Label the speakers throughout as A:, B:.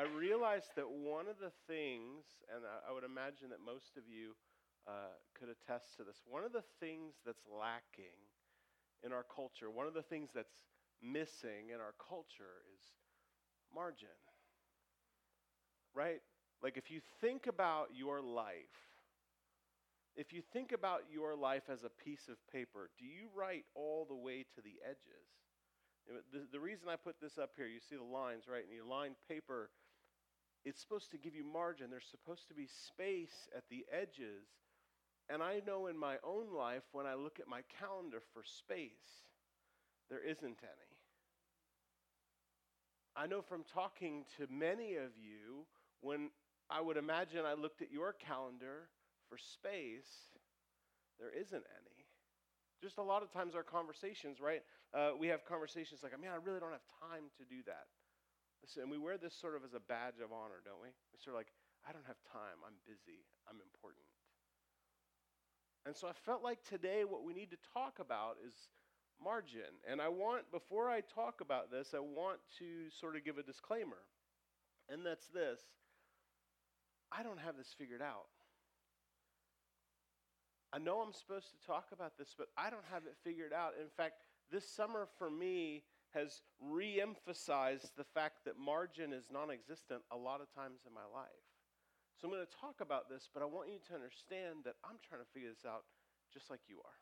A: I realized that one of the things, and I, would imagine that most of you uh, could attest to this, one of the things that's lacking in our culture, one of the things that's missing in our culture is margin. Right? Like if you think about your life, if you think about your life as a piece of paper, do you write all the way to the edges? The, the reason I put this up here, you see the lines, right? And your line paper, it's supposed to give you margin. There's supposed to be space at the edges. And I know in my own life, when I look at my calendar for space, there isn't any. I know from talking to many of you, when I would imagine I looked at your calendar for space, there isn't any. Just a lot of times, our conversations, right? Uh, we have conversations like, man, I really don't have time to do that. Listen, and we wear this sort of as a badge of honor, don't we? We sort of like, I don't have time. I'm busy. I'm important. And so I felt like today what we need to talk about is margin. And I want, before I talk about this, I want to sort of give a disclaimer. And that's this I don't have this figured out. I know I'm supposed to talk about this, but I don't have it figured out. In fact, this summer for me has re emphasized the fact that margin is non existent a lot of times in my life. So I'm going to talk about this, but I want you to understand that I'm trying to figure this out just like you are.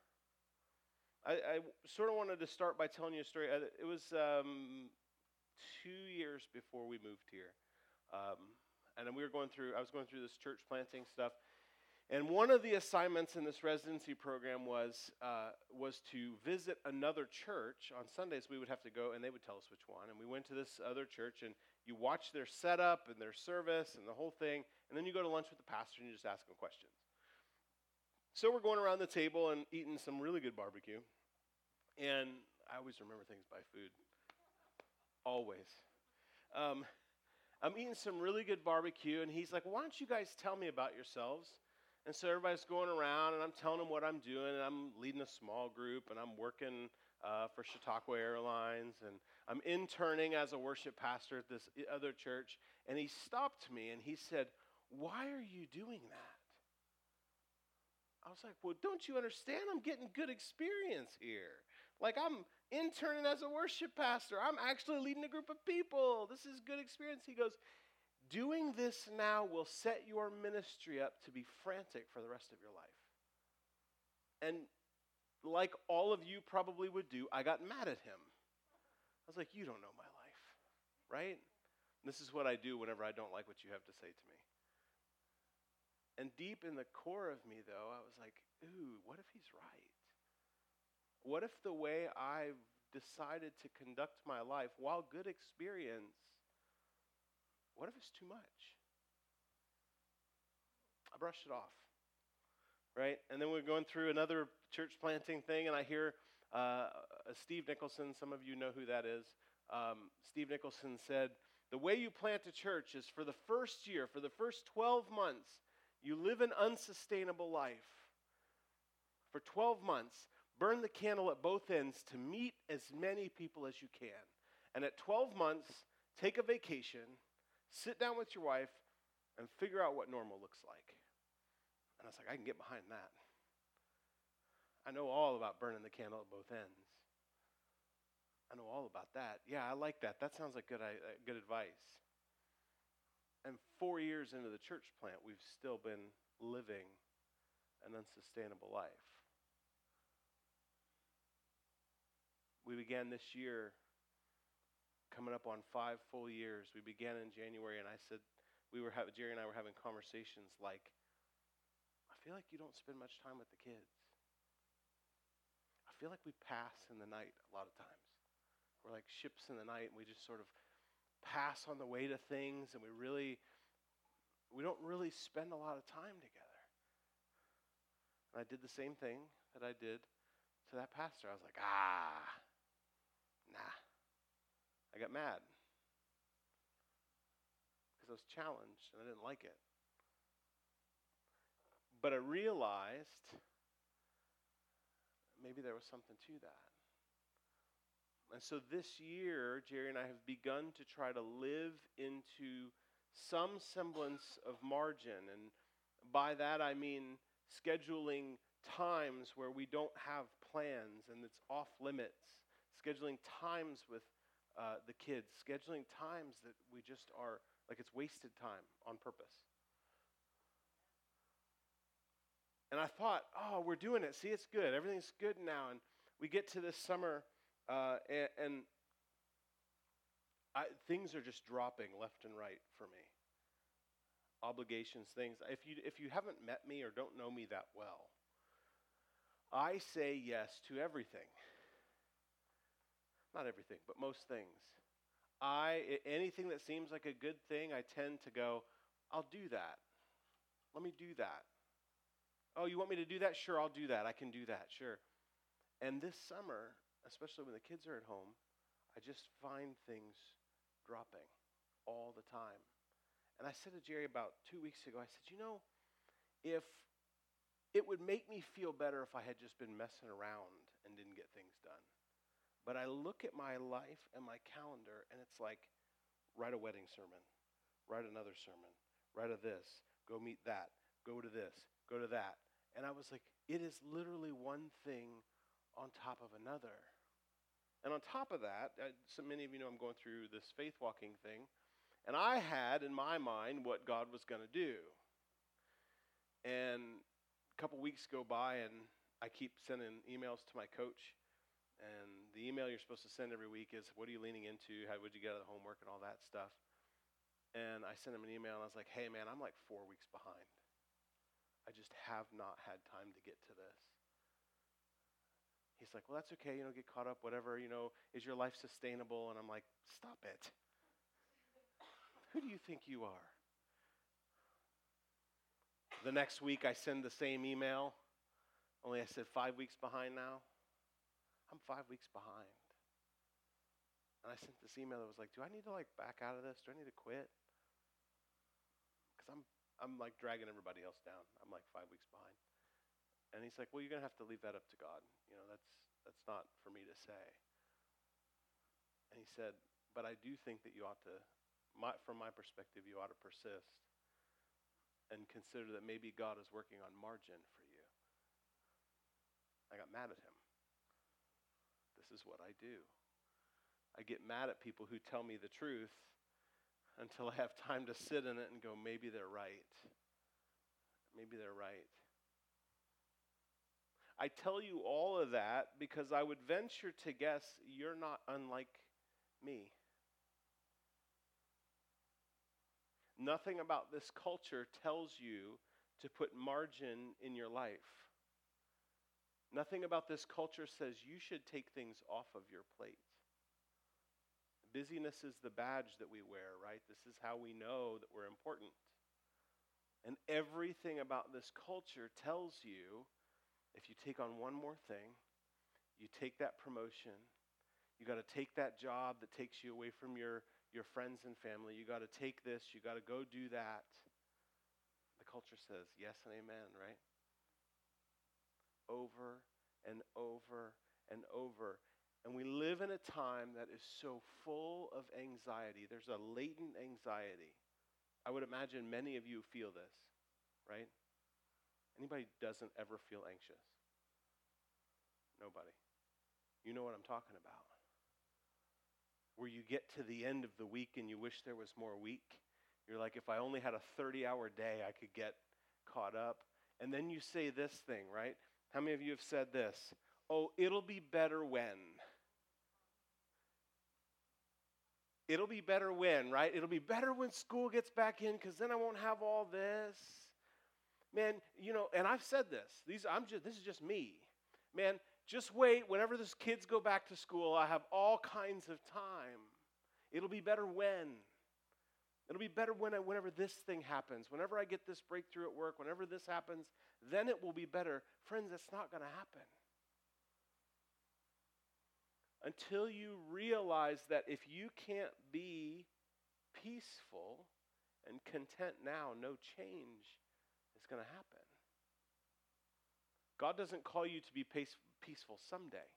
A: I, I sort of wanted to start by telling you a story. Uh, it was um, two years before we moved here. Um, and we were going through, I was going through this church planting stuff. And one of the assignments in this residency program was, uh, was to visit another church. On Sundays, we would have to go, and they would tell us which one. And we went to this other church, and you watch their setup and their service and the whole thing. And then you go to lunch with the pastor, and you just ask him questions. So we're going around the table and eating some really good barbecue. And I always remember things by food. Always. Um, I'm eating some really good barbecue, and he's like, Why don't you guys tell me about yourselves? And so everybody's going around, and I'm telling them what I'm doing, and I'm leading a small group, and I'm working uh, for Chautauqua Airlines, and I'm interning as a worship pastor at this other church. And he stopped me and he said, Why are you doing that? I was like, Well, don't you understand? I'm getting good experience here. Like, I'm interning as a worship pastor, I'm actually leading a group of people. This is good experience. He goes, Doing this now will set your ministry up to be frantic for the rest of your life. And like all of you probably would do, I got mad at him. I was like, You don't know my life, right? this is what I do whenever I don't like what you have to say to me. And deep in the core of me, though, I was like, Ooh, what if he's right? What if the way I've decided to conduct my life, while good experience, what if it's too much? I brushed it off, right? And then we're going through another church planting thing, and I hear uh, Steve Nicholson. Some of you know who that is. Um, Steve Nicholson said, The way you plant a church is for the first year, for the first 12 months, you live an unsustainable life. For 12 months, burn the candle at both ends to meet as many people as you can. And at 12 months, take a vacation Sit down with your wife and figure out what normal looks like. And I was like, I can get behind that. I know all about burning the candle at both ends. I know all about that. Yeah, I like that. That sounds like good, uh, good advice. And four years into the church plant, we've still been living an unsustainable life. We began this year coming up on five full years. We began in January, and I said, we were having, Jerry and I were having conversations like, I feel like you don't spend much time with the kids. I feel like we pass in the night a lot of times. We're like ships in the night, and we just sort of pass on the way to things, and we really, we don't really spend a lot of time together. And I did the same thing that I did to that pastor. I was like, ah. I got mad because I was challenged and I didn't like it. But I realized maybe there was something to that. And so this year, Jerry and I have begun to try to live into some semblance of margin. And by that I mean scheduling times where we don't have plans and it's off limits, scheduling times with uh, the kids, scheduling times that we just are like it's wasted time on purpose. And I thought, oh, we're doing it. See, it's good. Everything's good now. And we get to this summer, uh, and, and I, things are just dropping left and right for me. Obligations, things. If you, if you haven't met me or don't know me that well, I say yes to everything. Not everything, but most things. I anything that seems like a good thing, I tend to go, I'll do that. Let me do that. Oh, you want me to do that? Sure, I'll do that. I can do that. Sure. And this summer, especially when the kids are at home, I just find things dropping all the time. And I said to Jerry about two weeks ago, I said, you know, if it would make me feel better if I had just been messing around and didn't get things done. But I look at my life and my calendar, and it's like write a wedding sermon, write another sermon, write a this, go meet that, go to this, go to that. And I was like, it is literally one thing on top of another. And on top of that, so many of you know I'm going through this faith walking thing, and I had in my mind what God was going to do. And a couple weeks go by, and I keep sending emails to my coach. And the email you're supposed to send every week is, What are you leaning into? How would you get out of the homework and all that stuff? And I sent him an email, and I was like, Hey, man, I'm like four weeks behind. I just have not had time to get to this. He's like, well, that's okay. You know, get caught up, whatever. You know, is your life sustainable? And I'm like, stop it. Who do you think you are? The next week, I send the same email, only I said five weeks behind now. I'm five weeks behind. And I sent this email that was like, do I need to like back out of this? Do I need to quit? Because I'm, I'm like dragging everybody else down. I'm like five weeks behind. And he's like, well, you're going to have to leave that up to God. You know, that's, that's not for me to say. And he said, but I do think that you ought to, my, from my perspective, you ought to persist and consider that maybe God is working on margin for you. I got mad at him. This is what I do. I get mad at people who tell me the truth until I have time to sit in it and go, maybe they're right. Maybe they're right. I tell you all of that because I would venture to guess you're not unlike me. Nothing about this culture tells you to put margin in your life. Nothing about this culture says you should take things off of your plate. Busyness is the badge that we wear, right? This is how we know that we're important. And everything about this culture tells you if you take on one more thing, you take that promotion, you got to take that job that takes you away from your, your friends and family, you got to take this, you got to go do that. The culture says yes and amen, right? Over and over and over. And we live in a time that is so full of anxiety. There's a latent anxiety. I would imagine many of you feel this, right? Anybody doesn't ever feel anxious? Nobody. You know what I'm talking about. Where you get to the end of the week and you wish there was more week. You're like, if I only had a 30 hour day, I could get caught up. And then you say this thing, right? How many of you have said this? Oh, it'll be better when. It'll be better when, right? It'll be better when school gets back in because then I won't have all this. Man, you know, and I've said this. These I'm just this is just me. Man, just wait. Whenever those kids go back to school, I have all kinds of time. It'll be better when. It'll be better when I, whenever this thing happens. Whenever I get this breakthrough at work, whenever this happens, then it will be better. Friends, it's not going to happen. Until you realize that if you can't be peaceful and content now, no change is going to happen. God doesn't call you to be peaceful someday.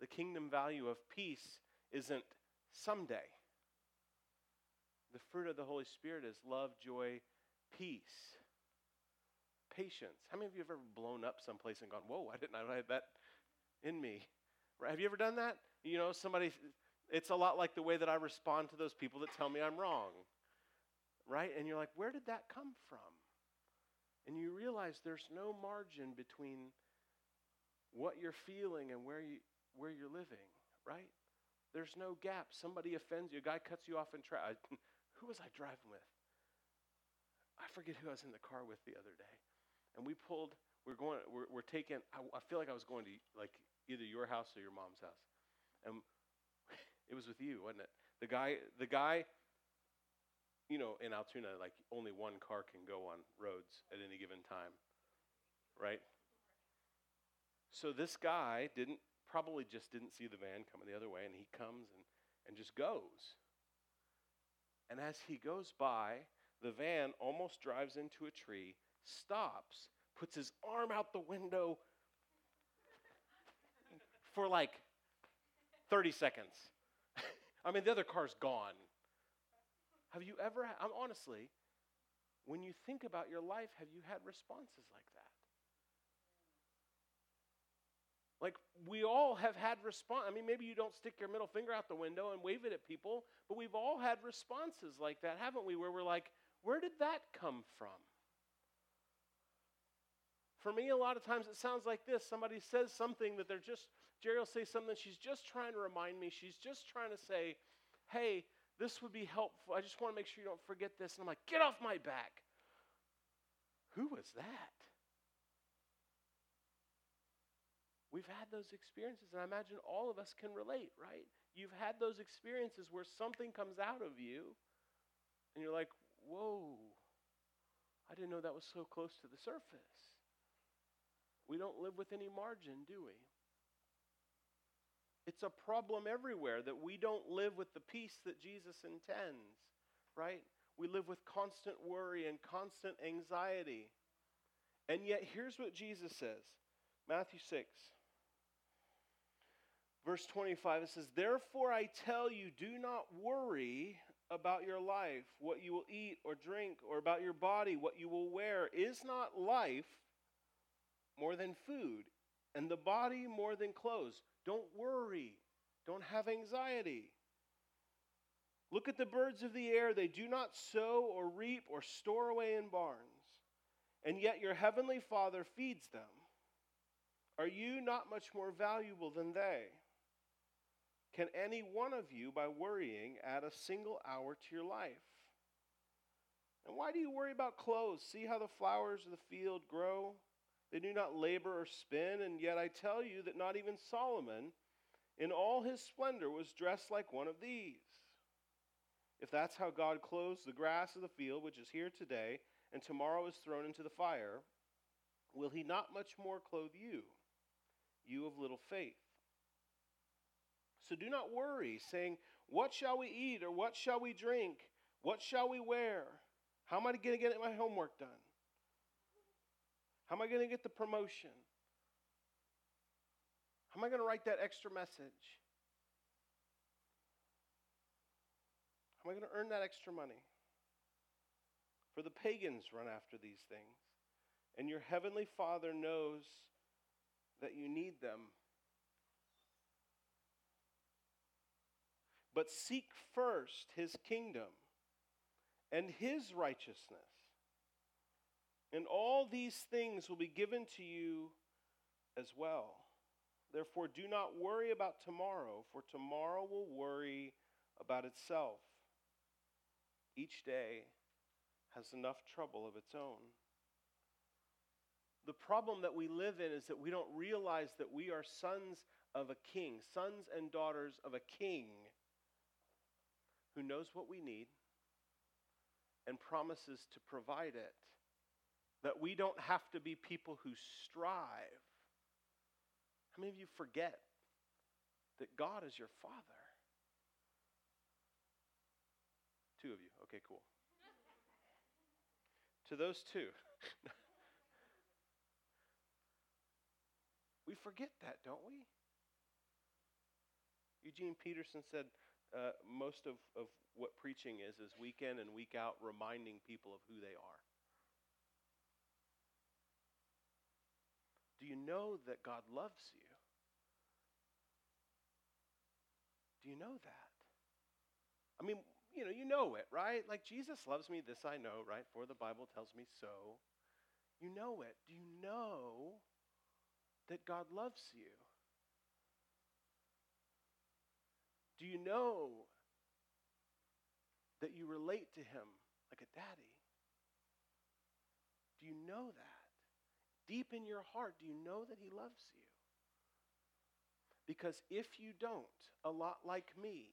A: The kingdom value of peace isn't someday. The fruit of the Holy Spirit is love, joy, peace, patience. How many of you have ever blown up someplace and gone, whoa, I didn't I had that in me? Right? Have you ever done that? You know, somebody, it's a lot like the way that I respond to those people that tell me I'm wrong. Right? And you're like, where did that come from? And you realize there's no margin between what you're feeling and where, you, where you're living, right? There's no gap. Somebody offends you, a guy cuts you off in traffic. Who was I driving with? I forget who I was in the car with the other day. And we pulled, we're going, we're, we're taking, I, I feel like I was going to like either your house or your mom's house. And it was with you, wasn't it? The guy, the guy, you know, in Altoona, like only one car can go on roads at any given time, right? So this guy didn't probably just didn't see the van coming the other way, and he comes and, and just goes. And as he goes by, the van almost drives into a tree, stops, puts his arm out the window for like 30 seconds. I mean, the other car's gone. Have you ever, I'm honestly, when you think about your life, have you had responses like that? Like we all have had response. I mean, maybe you don't stick your middle finger out the window and wave it at people, but we've all had responses like that, haven't we? Where we're like, where did that come from? For me, a lot of times it sounds like this. Somebody says something that they're just, Jerry will say something, she's just trying to remind me. She's just trying to say, hey, this would be helpful. I just want to make sure you don't forget this. And I'm like, get off my back. Who was that? We've had those experiences, and I imagine all of us can relate, right? You've had those experiences where something comes out of you, and you're like, whoa, I didn't know that was so close to the surface. We don't live with any margin, do we? It's a problem everywhere that we don't live with the peace that Jesus intends, right? We live with constant worry and constant anxiety. And yet, here's what Jesus says Matthew 6. Verse 25, it says, Therefore I tell you, do not worry about your life, what you will eat or drink, or about your body, what you will wear. Is not life more than food, and the body more than clothes? Don't worry. Don't have anxiety. Look at the birds of the air. They do not sow or reap or store away in barns, and yet your heavenly Father feeds them. Are you not much more valuable than they? Can any one of you, by worrying, add a single hour to your life? And why do you worry about clothes? See how the flowers of the field grow? They do not labor or spin, and yet I tell you that not even Solomon, in all his splendor, was dressed like one of these. If that's how God clothes the grass of the field, which is here today, and tomorrow is thrown into the fire, will he not much more clothe you, you of little faith? So do not worry, saying, What shall we eat, or what shall we drink? What shall we wear? How am I going to get my homework done? How am I going to get the promotion? How am I going to write that extra message? How am I going to earn that extra money? For the pagans run after these things, and your heavenly Father knows that you need them. But seek first his kingdom and his righteousness. And all these things will be given to you as well. Therefore, do not worry about tomorrow, for tomorrow will worry about itself. Each day has enough trouble of its own. The problem that we live in is that we don't realize that we are sons of a king, sons and daughters of a king who knows what we need and promises to provide it. That we don't have to be people who strive. How many of you forget that God is your Father? Two of you. Okay, cool. to those two. we forget that, don't we? Eugene Peterson said, uh, most of, of what preaching is, is week in and week out reminding people of who they are. Do you know that God loves you? Do you know that? I mean, you know, you know it, right? Like Jesus loves me, this I know, right? For the Bible tells me so. You know it. Do you know that God loves you? Do you know that you relate to him like a daddy? Do you know that? Deep in your heart, do you know that he loves you? Because if you don't, a lot like me,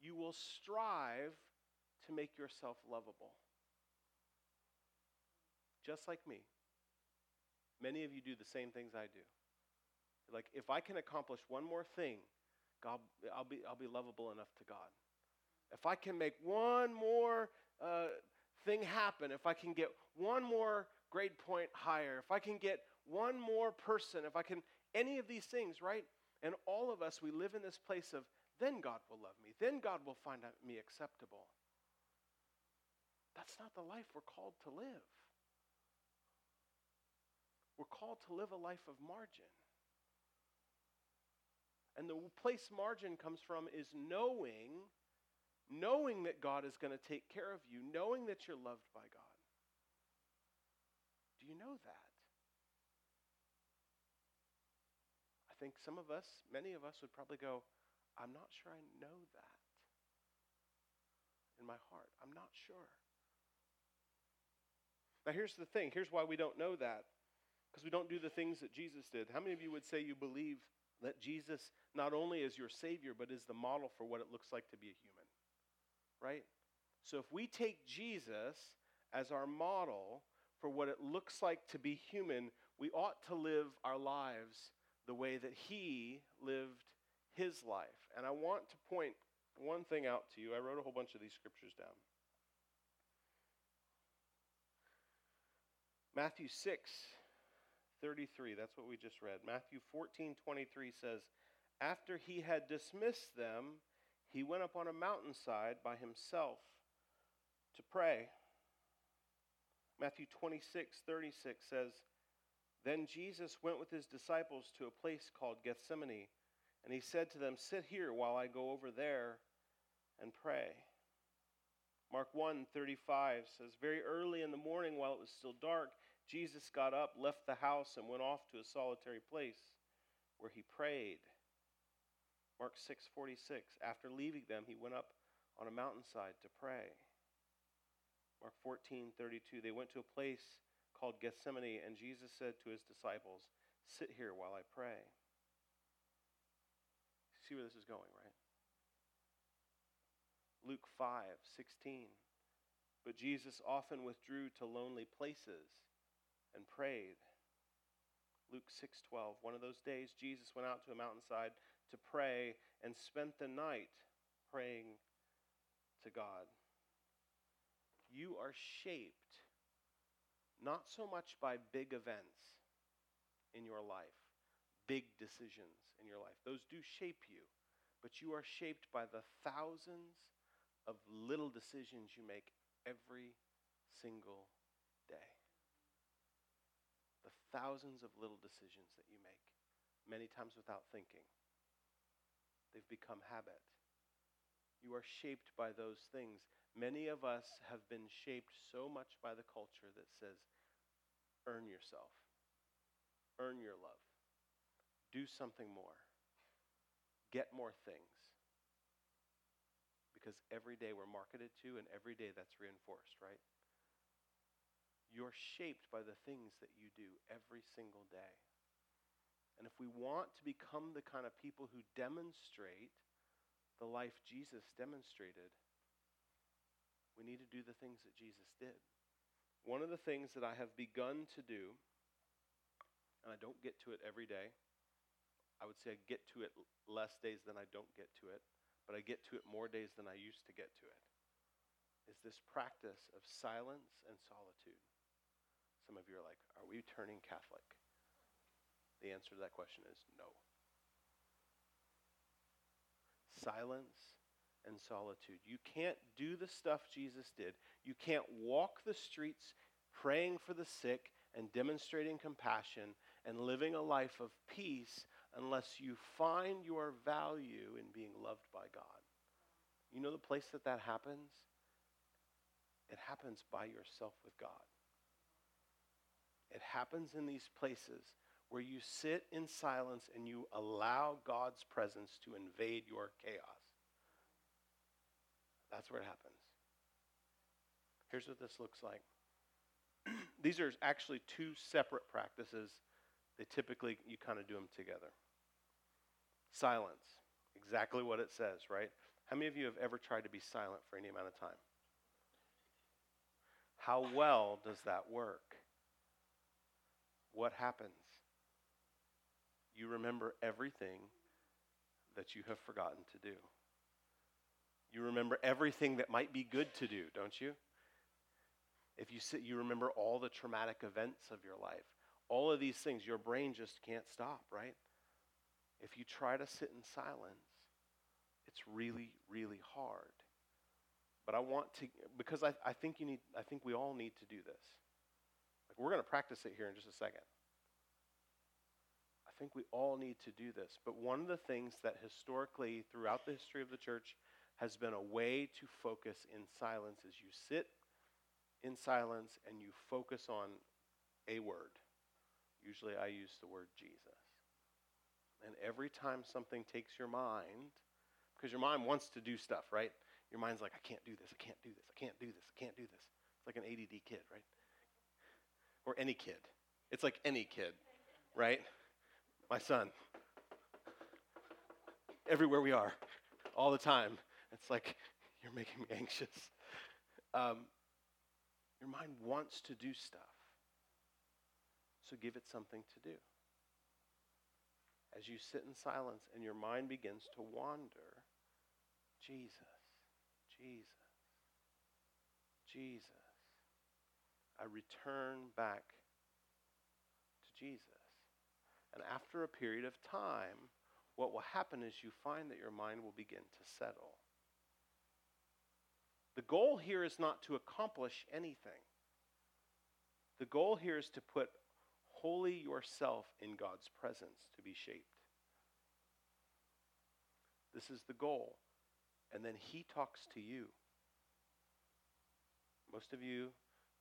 A: you will strive to make yourself lovable. Just like me. Many of you do the same things I do. Like, if I can accomplish one more thing, God, I'll, be, I'll be lovable enough to God. If I can make one more uh, thing happen, if I can get one more grade point higher, if I can get one more person, if I can, any of these things, right? And all of us, we live in this place of, then God will love me. Then God will find me acceptable. That's not the life we're called to live. We're called to live a life of margin. And the place margin comes from is knowing, knowing that God is going to take care of you, knowing that you're loved by God. Do you know that? I think some of us, many of us would probably go, I'm not sure I know that in my heart. I'm not sure. Now, here's the thing here's why we don't know that because we don't do the things that Jesus did. How many of you would say you believe that Jesus not only is your Savior, but is the model for what it looks like to be a human? Right? So if we take Jesus as our model for what it looks like to be human, we ought to live our lives the way that He lived His life. And I want to point one thing out to you. I wrote a whole bunch of these scriptures down. Matthew 6, 33. That's what we just read. Matthew 14 23 says, After he had dismissed them, he went up on a mountainside by himself to pray. Matthew 26 36 says, Then Jesus went with his disciples to a place called Gethsemane, and he said to them, Sit here while I go over there and pray. Mark 1 35 says, Very early in the morning, while it was still dark, Jesus got up, left the house, and went off to a solitary place where he prayed. Mark 6:46 After leaving them he went up on a mountainside to pray. Mark 14:32 They went to a place called Gethsemane and Jesus said to his disciples, "Sit here while I pray." See where this is going, right? Luke 5:16 But Jesus often withdrew to lonely places and prayed. Luke 6:12 One of those days Jesus went out to a mountainside to pray and spent the night praying to God. You are shaped not so much by big events in your life, big decisions in your life. Those do shape you, but you are shaped by the thousands of little decisions you make every single day thousands of little decisions that you make, many times without thinking. They've become habit. You are shaped by those things. Many of us have been shaped so much by the culture that says, earn yourself, earn your love, do something more, get more things. Because every day we're marketed to, and every day that's reinforced, right? You're shaped by the things that you do every single day. And if we want to become the kind of people who demonstrate the life Jesus demonstrated, we need to do the things that Jesus did. One of the things that I have begun to do, and I don't get to it every day, I would say I get to it less days than I don't get to it, but I get to it more days than I used to get to it, is this practice of silence and solitude. Some of you are like, are we turning Catholic? The answer to that question is no. silence and solitude. You can't do the stuff Jesus did. You can't walk the streets praying for the sick and demonstrating compassion and living a life of peace unless you find your value in being loved by God. You know the place that that happens? It happens by yourself with God. It happens in these places where you sit in silence and you allow God's presence to invade your chaos. That's where it happens. Here's what this looks like. These are actually two separate practices. They typically, you kind of do them together. Silence, exactly what it says, right? How many of you have ever tried to be silent for any amount of time? How well does that work? What happens? You remember everything that you have forgotten to do. You remember everything that might be good to do, don't you? If you sit, you remember all the traumatic events of your life. All of these things, your brain just can't stop, right? If you try to sit in silence, it's really, really hard. But I want to, because I, I think you need, I think we all need to do this. Like we're going to practice it here in just a second. I think we all need to do this. But one of the things that historically, throughout the history of the church, has been a way to focus in silence is you sit in silence and you focus on a word. Usually I use the word Jesus. And every time something takes your mind, because your mind wants to do stuff, right? Your mind's like, I can't do this, I can't do this, I can't do this, I can't do this. It's like an ADD kid, right? Or any kid. It's like any kid, right? My son. Everywhere we are, all the time. It's like, you're making me anxious. Um, your mind wants to do stuff. So give it something to do. As you sit in silence and your mind begins to wander, Jesus, Jesus, Jesus. I return back to Jesus. And after a period of time, what will happen is you find that your mind will begin to settle. The goal here is not to accomplish anything. The goal here is to put wholly yourself in God's presence to be shaped. This is the goal and then he talks to you. Most of you,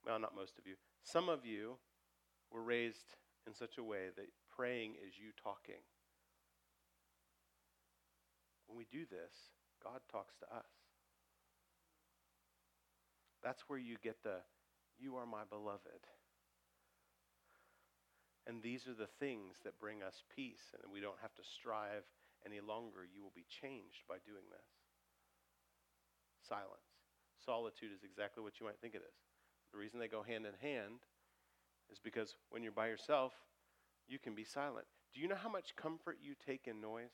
A: well, not most of you, some of you were raised in such a way that praying is you talking. When we do this, God talks to us. That's where you get the, you are my beloved. And these are the things that bring us peace, and we don't have to strive any longer. You will be changed by doing this silence. Solitude is exactly what you might think it is. The reason they go hand in hand is because when you're by yourself, you can be silent. Do you know how much comfort you take in noise?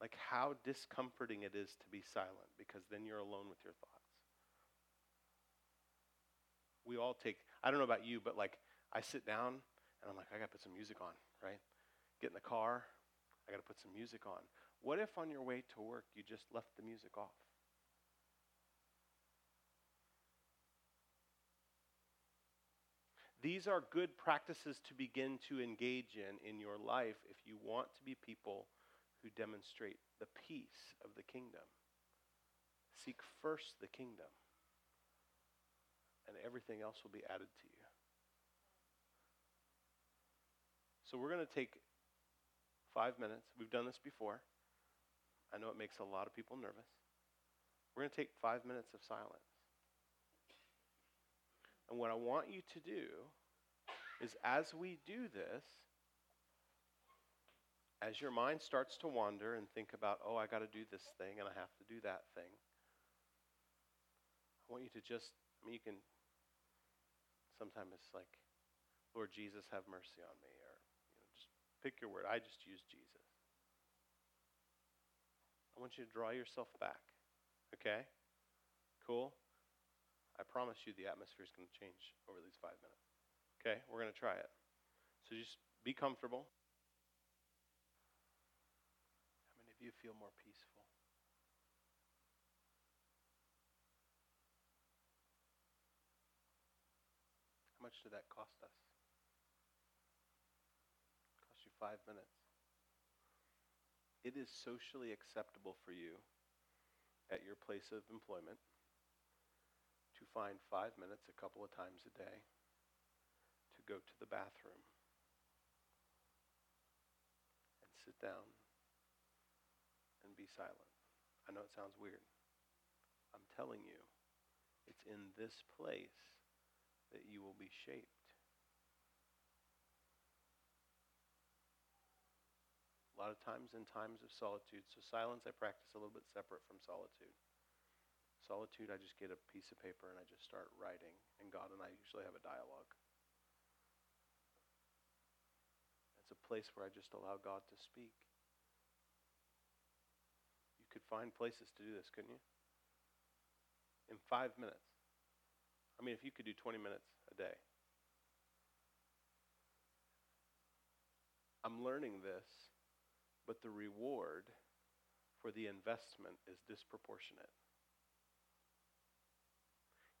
A: Like how discomforting it is to be silent because then you're alone with your thoughts. We all take, I don't know about you, but like I sit down and I'm like, I got to put some music on, right? Get in the car, I got to put some music on. What if on your way to work you just left the music off? These are good practices to begin to engage in in your life if you want to be people who demonstrate the peace of the kingdom. Seek first the kingdom, and everything else will be added to you. So we're going to take five minutes. We've done this before. I know it makes a lot of people nervous. We're going to take five minutes of silence. And what I want you to do is as we do this, as your mind starts to wander and think about, oh, I got to do this thing and I have to do that thing, I want you to just, I mean, you can, sometimes it's like, Lord Jesus, have mercy on me, or you know, just pick your word. I just use Jesus. I want you to draw yourself back. Okay? Cool? I promise you the atmosphere is going to change over these five minutes. Okay? We're going to try it. So just be comfortable. How many of you feel more peaceful? How much did that cost us? Cost you five minutes. It is socially acceptable for you at your place of employment find five minutes a couple of times a day to go to the bathroom and sit down and be silent. I know it sounds weird. I'm telling you, it's in this place that you will be shaped. A lot of times in times of solitude, so silence I practice a little bit separate from solitude. Solitude, I just get a piece of paper and I just start writing, and God and I usually have a dialogue. It's a place where I just allow God to speak. You could find places to do this, couldn't you? In five minutes. I mean, if you could do 20 minutes a day. I'm learning this, but the reward for the investment is disproportionate.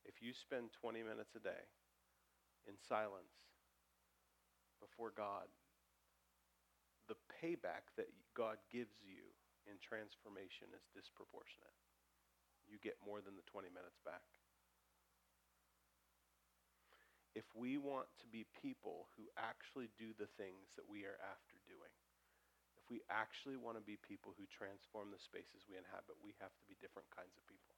A: If you spend 20 minutes a day in silence before God, the payback that God gives you in transformation is disproportionate. You get more than the 20 minutes back if we want to be people who actually do the things that we are after doing, if we actually want to be people who transform the spaces we inhabit, we have to be different kinds of people.